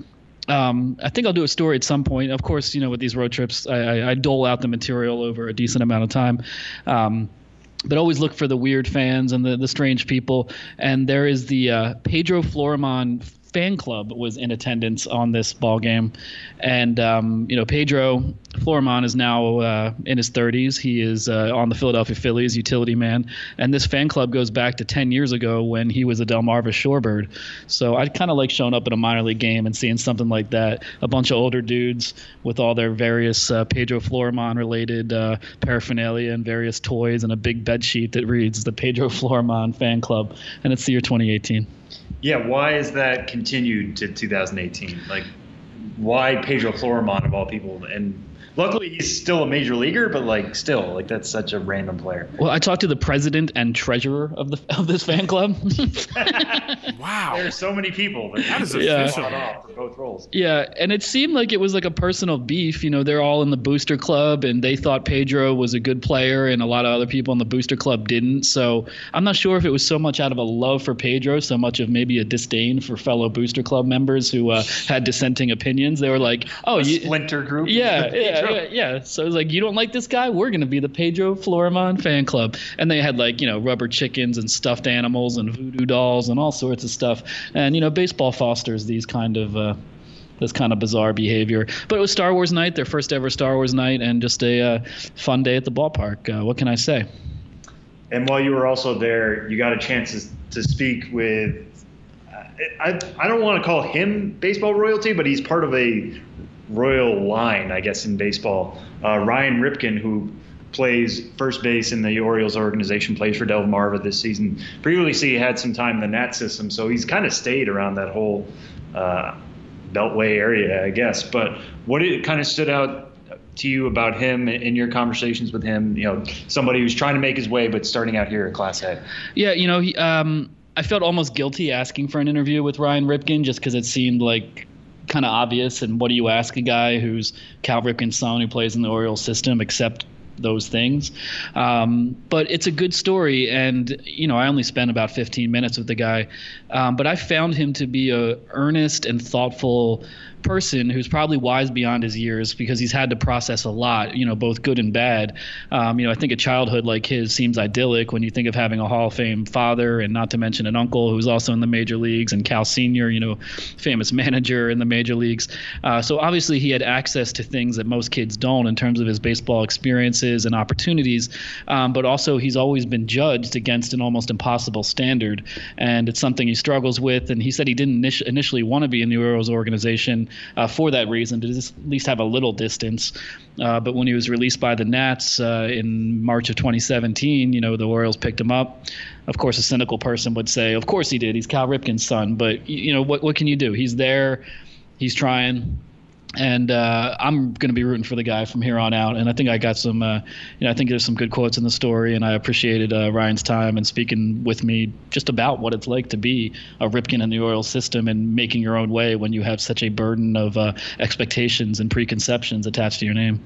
Um, I think I'll do a story at some point. Of course, you know, with these road trips, I, I, I dole out the material over a decent amount of time. Um, but always look for the weird fans and the, the strange people. And there is the uh, Pedro Florimon fan club was in attendance on this ball game, and um, you know Pedro Florimon is now uh, in his 30s. He is uh, on the Philadelphia Phillies, utility man, and this fan club goes back to 10 years ago when he was a Delmarva Shorebird. So I kind of like showing up at a minor league game and seeing something like that. A bunch of older dudes with all their various uh, Pedro Florimon related uh, paraphernalia and various toys and a big bed sheet that reads the Pedro Florimon fan club, and it's the year 2018. Yeah, why is that continued to 2018? Like, why Pedro Florimon of all people? And luckily, he's still a major leaguer, but like, still, like that's such a random player. Well, I talked to the president and treasurer of the of this fan club. wow, there's so many people. That is official. Yeah. for both roles. Yeah, and it seemed like it was like a personal beef. You know, they're all in the booster club, and they thought Pedro was a good player, and a lot of other people in the booster club didn't. So I'm not sure if it was so much out of a love for Pedro, so much of maybe a disdain for fellow booster club members who uh, had dissenting opinions. They were like, "Oh, a you, splinter group." Yeah, yeah, yeah, yeah. So it was like, "You don't like this guy? We're gonna be the Pedro Florimon fan club." And they had like you know rubber chickens and stuffed animals and voodoo dolls and all sorts of stuff. And you know, baseball fosters these kind of. Uh, this kind of bizarre behavior. But it was Star Wars night, their first ever Star Wars night, and just a uh, fun day at the ballpark. Uh, what can I say? And while you were also there, you got a chance to, to speak with. I, I don't want to call him baseball royalty, but he's part of a royal line, I guess, in baseball. Uh, Ryan Ripken, who plays first base in the Orioles organization, plays for Delmarva this season. Previously, he had some time in the Nat system, so he's kind of stayed around that whole uh, Beltway area, I guess. But what it kind of stood out to you about him in your conversations with him? You know, somebody who's trying to make his way but starting out here at Class A. Yeah, you know, he, um, I felt almost guilty asking for an interview with Ryan Ripken just because it seemed like kind of obvious. And what do you ask a guy who's Cal Ripken's son who plays in the Orioles system, except those things. Um, but it's a good story, and you know, I only spent about 15 minutes with the guy, um, but I found him to be a earnest and thoughtful person who's probably wise beyond his years because he's had to process a lot, you know, both good and bad. Um, you know, I think a childhood like his seems idyllic when you think of having a Hall of Fame father and not to mention an uncle who's also in the major leagues and Cal Senior, you know, famous manager in the major leagues. Uh, so obviously he had access to things that most kids don't in terms of his baseball experiences and opportunities. Um, but also he's always been judged against an almost impossible standard, and it's something he struggles with. And he said he didn't initially want to be in the Orioles organization uh, for that reason to at least have a little distance. Uh, but when he was released by the Nats uh, in March of 2017, you know the Orioles picked him up. Of course, a cynical person would say, "Of course he did. He's Cal Ripken's son." But you know what? What can you do? He's there. He's trying and uh, I'm going to be rooting for the guy from here on out. And I think I got some, uh, you know, I think there's some good quotes in the story, and I appreciated uh, Ryan's time and speaking with me just about what it's like to be a Ripken in the Orioles system and making your own way when you have such a burden of uh, expectations and preconceptions attached to your name.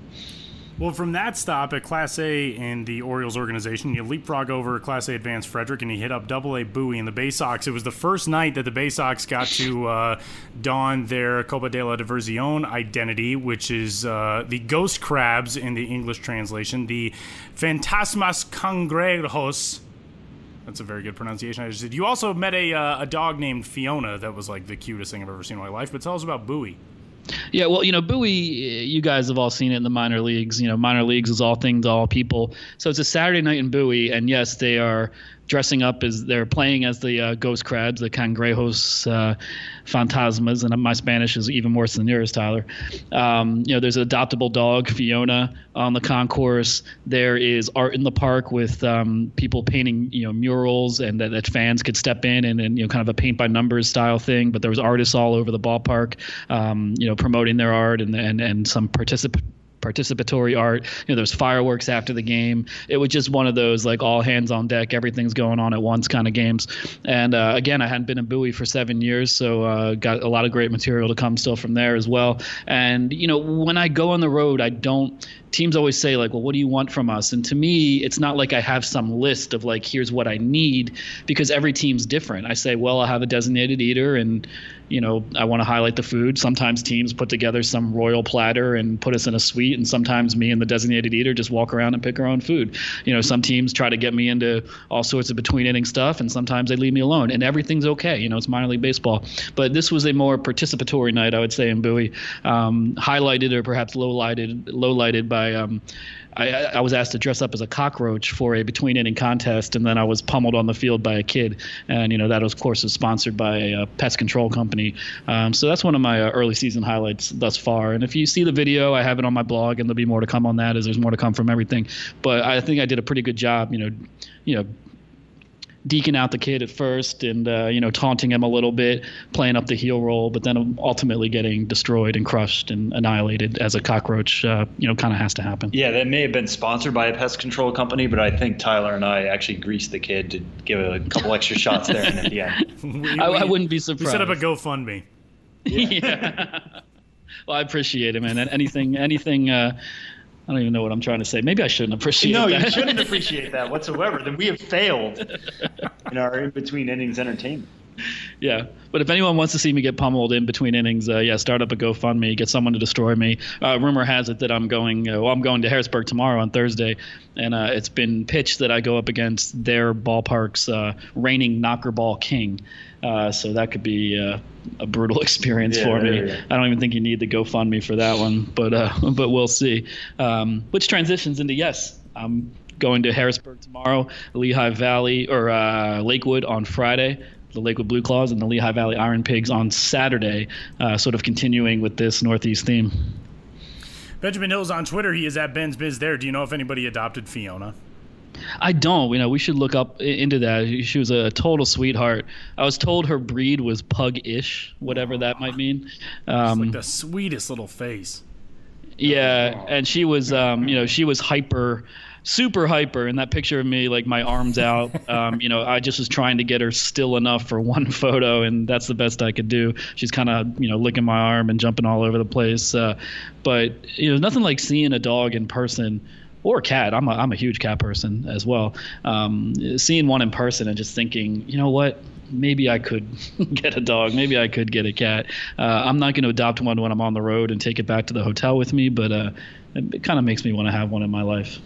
Well, from that stop at Class A in the Orioles organization, you leapfrog over Class A advanced Frederick and you hit up Double A Bowie in the Bay Sox. It was the first night that the Bay Sox got to uh, don their Copa de la Diversión identity, which is uh, the ghost crabs in the English translation, the Fantasmas Cangrejos. That's a very good pronunciation. I just did. You also met a, uh, a dog named Fiona that was like the cutest thing I've ever seen in my life. But tell us about Bowie. Yeah, well, you know, Bowie, you guys have all seen it in the minor leagues. You know, minor leagues is all things, all people. So it's a Saturday night in Bowie, and yes, they are dressing up as they're playing as the uh, ghost crabs, the cangrejos uh, fantasmas, and my Spanish is even worse than yours, Tyler. Um, you know, there's an adoptable dog, Fiona, on the concourse. There is art in the park with um, people painting, you know, murals, and that, that, fans could step in and, and you know, kind of a paint by numbers style thing. But there was artists all over the ballpark, um, you know, promoting their art and and and some particip- participatory art. You know, there's fireworks after the game. It was just one of those like all hands on deck, everything's going on at once kind of games. And uh, again, I hadn't been in Bowie for seven years, so uh, got a lot of great material to come still from there as well. And you know, when I go on the road, I don't teams always say like well what do you want from us and to me it's not like i have some list of like here's what i need because every team's different i say well I'll have a designated eater and you know i want to highlight the food. Sometimes teams put together some royal platter and put us in a suite and sometimes me and the designated eater just walk around and pick our own food. You know some teams try to get me into all sorts of between inning stuff and sometimes they leave me alone and everything's okay. You know it's minor league baseball. But this was a more participatory night i would say in bowie. Um, highlighted or perhaps low lighted low lighted by um, I, I, was asked to dress up as a cockroach for a between inning contest, and then I was pummeled on the field by a kid. And you know that, was, of course, is sponsored by a, pest control company. Um, so that's one of my uh, early season highlights thus far. And if you see the video, I have it on my blog, and there'll be more to come on that, as there's more to come from everything. But I think I did a pretty good job, you know, you know, deking out the kid at first and uh, you know taunting him a little bit, playing up the heel role, but then ultimately getting destroyed and crushed and annihilated as a cockroach. Uh, you know, kind of has to happen. Yeah, that may have been sponsored by a pest control company, but I think Tyler and I actually greased the kid to give a couple extra shots there and at the end. we, I, I, wouldn't be surprised. We set up a GoFundMe. Yeah. yeah. well, I appreciate it, man. Anything, anything. Uh, I don't even know what I'm trying to say. Maybe I shouldn't appreciate that. no, that. you shouldn't appreciate that whatsoever. Then we have failed in our in between innings entertainment. Yeah, but if anyone wants to see me get pummeled in between innings, uh, yeah, start up a GoFundMe, get someone to destroy me. Uh, rumor has it that I'm going. Uh, well, I'm going to Harrisburg tomorrow on Thursday, and uh, it's been pitched that I go up against their ballpark's uh, reigning knockerball king. Uh, so that could be a brutal experience yeah, for me. I don't even think you need the GoFundMe for that one, but uh, but we'll see. Um, which transitions into yes, I'm going to Harrisburg tomorrow, Lehigh Valley or uh, Lakewood on Friday. The Lakewood Blue Claws and the Lehigh Valley Iron Pigs on Saturday, uh, sort of continuing with this Northeast theme. Benjamin Hills on Twitter. He is at Ben's Biz there. Do you know if anybody adopted Fiona? I don't. You know, we should look up into that. She was a total sweetheart. I was told her breed was pug-ish, whatever that might mean. Um, like the sweetest little face. Yeah, and she was, um, you know, she was hyper, super hyper. In that picture of me, like my arms out, um, you know, I just was trying to get her still enough for one photo, and that's the best I could do. She's kind of, you know, licking my arm and jumping all over the place. Uh, but you know, nothing like seeing a dog in person or cat. I'm a I'm a huge cat person as well. Um, seeing one in person and just thinking, you know what, maybe I could get a dog. Maybe I could get a cat. Uh, I'm not going to adopt one when I'm on the road and take it back to the hotel with me, but uh, it kind of makes me want to have one in my life.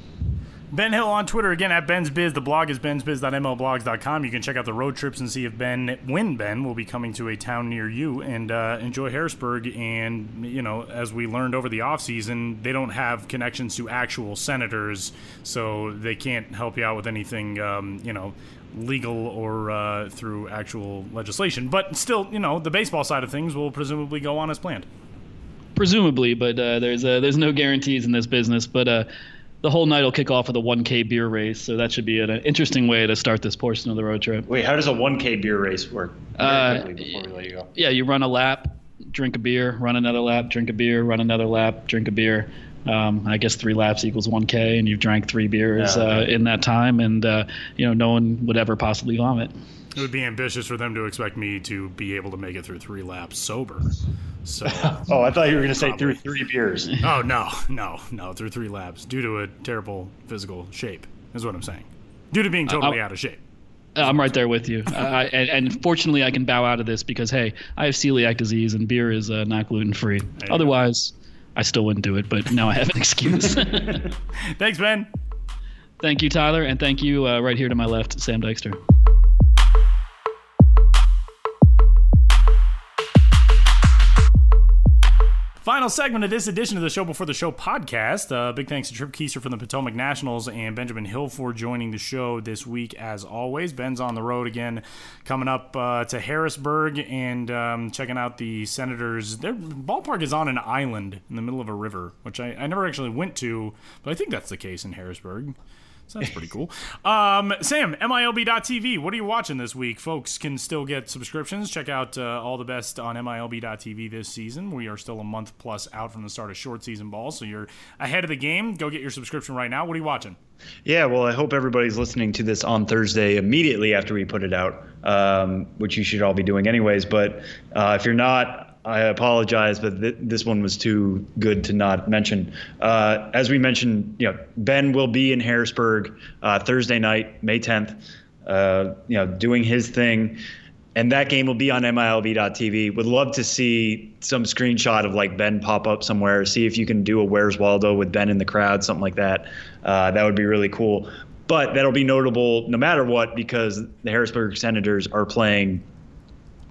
Ben Hill on Twitter again at Ben's Biz. The blog is bensbiz.mlblogs.com. You can check out the road trips and see if Ben, when Ben, will be coming to a town near you and uh, enjoy Harrisburg. And, you know, as we learned over the offseason, they don't have connections to actual senators, so they can't help you out with anything, um, you know, legal or uh, through actual legislation. But still, you know, the baseball side of things will presumably go on as planned. Presumably, but uh, there's uh, there's no guarantees in this business. But uh, the whole night will kick off with a 1K beer race, so that should be an interesting way to start this portion of the road trip. Wait, how does a 1K beer race work? Uh, you yeah, you run a lap, drink a beer, run another lap, drink a beer, run another lap, drink a beer. Um, I guess three laps equals 1K, and you've drank three beers yeah, uh, in that time, and uh, you know no one would ever possibly vomit. It would be ambitious for them to expect me to be able to make it through three laps sober. So. oh, I thought you were going to say through three beers. oh no, no, no, through three laps due to a terrible physical shape is what I'm saying. Due to being totally uh, out of shape. I'm right there with you. uh, and, and, fortunately, I can bow out of this because hey, I have celiac disease and beer is uh, not gluten free. Otherwise, I still wouldn't do it. But now I have an excuse. Thanks, Ben. Thank you, Tyler, and thank you uh, right here to my left, Sam Dykstra. Final segment of this edition of the Show Before the Show podcast. Uh, big thanks to Tripp Keister from the Potomac Nationals and Benjamin Hill for joining the show this week, as always. Ben's on the road again, coming up uh, to Harrisburg and um, checking out the Senators. Their ballpark is on an island in the middle of a river, which I, I never actually went to, but I think that's the case in Harrisburg. So that's pretty cool. Um, Sam, MILB.TV, what are you watching this week? Folks can still get subscriptions. Check out uh, all the best on MILB.TV this season. We are still a month plus out from the start of short season ball, so you're ahead of the game. Go get your subscription right now. What are you watching? Yeah, well, I hope everybody's listening to this on Thursday immediately after we put it out, um, which you should all be doing anyways. But uh, if you're not, I apologize, but th- this one was too good to not mention. Uh, as we mentioned, you know, Ben will be in Harrisburg uh, Thursday night, May 10th. Uh, you know, doing his thing, and that game will be on MILB.tv. Would love to see some screenshot of like Ben pop up somewhere. See if you can do a Where's Waldo with Ben in the crowd, something like that. Uh, that would be really cool. But that'll be notable no matter what because the Harrisburg Senators are playing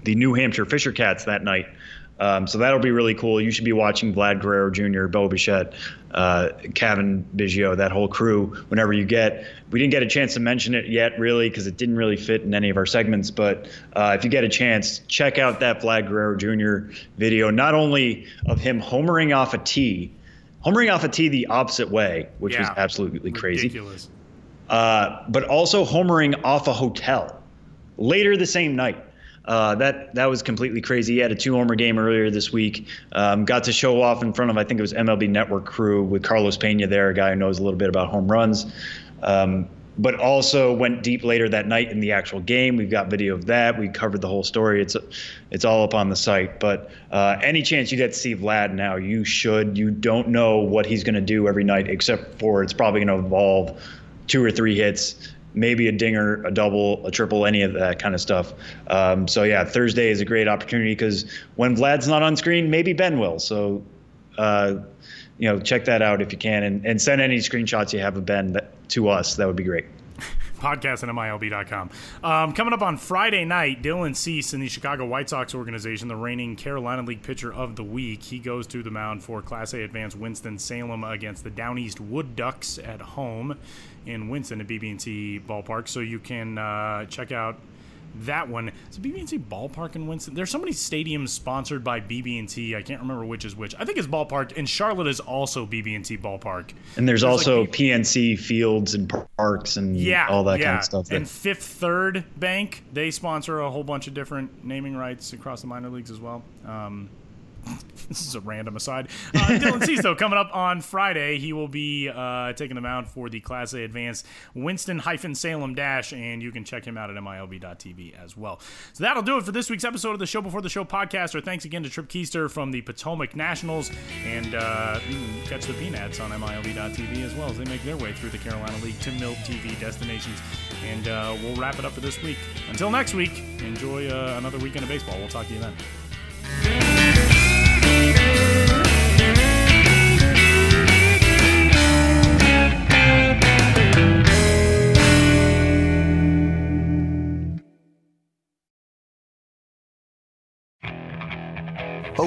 the New Hampshire Fisher Cats that night. Um, so that'll be really cool. You should be watching Vlad Guerrero Jr., Bo Bichette, uh, Cavan Biggio, that whole crew whenever you get. We didn't get a chance to mention it yet, really, because it didn't really fit in any of our segments. But uh, if you get a chance, check out that Vlad Guerrero Jr. video, not only of him homering off a tee, homering off a tee the opposite way, which yeah. was absolutely crazy. Ridiculous. Uh, but also homering off a hotel later the same night. Uh, that that was completely crazy. He had a two homer game earlier this week. Um, got to show off in front of I think it was MLB Network crew with Carlos Pena there, a guy who knows a little bit about home runs. Um, but also went deep later that night in the actual game. We've got video of that. We covered the whole story. It's it's all up on the site. But uh, any chance you get to see Vlad now, you should. You don't know what he's going to do every night, except for it's probably going to involve two or three hits maybe a dinger, a double, a triple, any of that kind of stuff. Um, so yeah, Thursday is a great opportunity because when Vlad's not on screen, maybe Ben will. So, uh, you know, check that out if you can, and, and send any screenshots you have of Ben that, to us. That would be great. Podcast at MILB.com. Um, coming up on Friday night, Dylan Cease in the Chicago White Sox organization, the reigning Carolina League pitcher of the week. He goes to the mound for Class A Advanced Winston-Salem against the Downeast Wood Ducks at home in Winston at BB&T Ballpark. So you can uh, check out that one. It's a BB&T Ballpark in Winston. There's so many stadiums sponsored by BB&T. I can't remember which is which. I think it's Ballpark, and Charlotte is also BB&T Ballpark. And there's, there's also like PNC fields and parks and yeah, all that yeah. kind of stuff. There. And Fifth Third Bank, they sponsor a whole bunch of different naming rights across the minor leagues as well. Um, this is a random aside. Uh, Dylan though, coming up on Friday, he will be uh, taking them out for the Class A Advanced Winston hyphen Salem Dash, and you can check him out at MILB.tv as well. So that'll do it for this week's episode of the Show Before the Show podcast. Or thanks again to Tripp Keister from the Potomac Nationals, and uh, you can catch the P-Nats on MILB.tv as well as they make their way through the Carolina League to Milt TV destinations. And uh, we'll wrap it up for this week. Until next week, enjoy uh, another weekend of baseball. We'll talk to you then.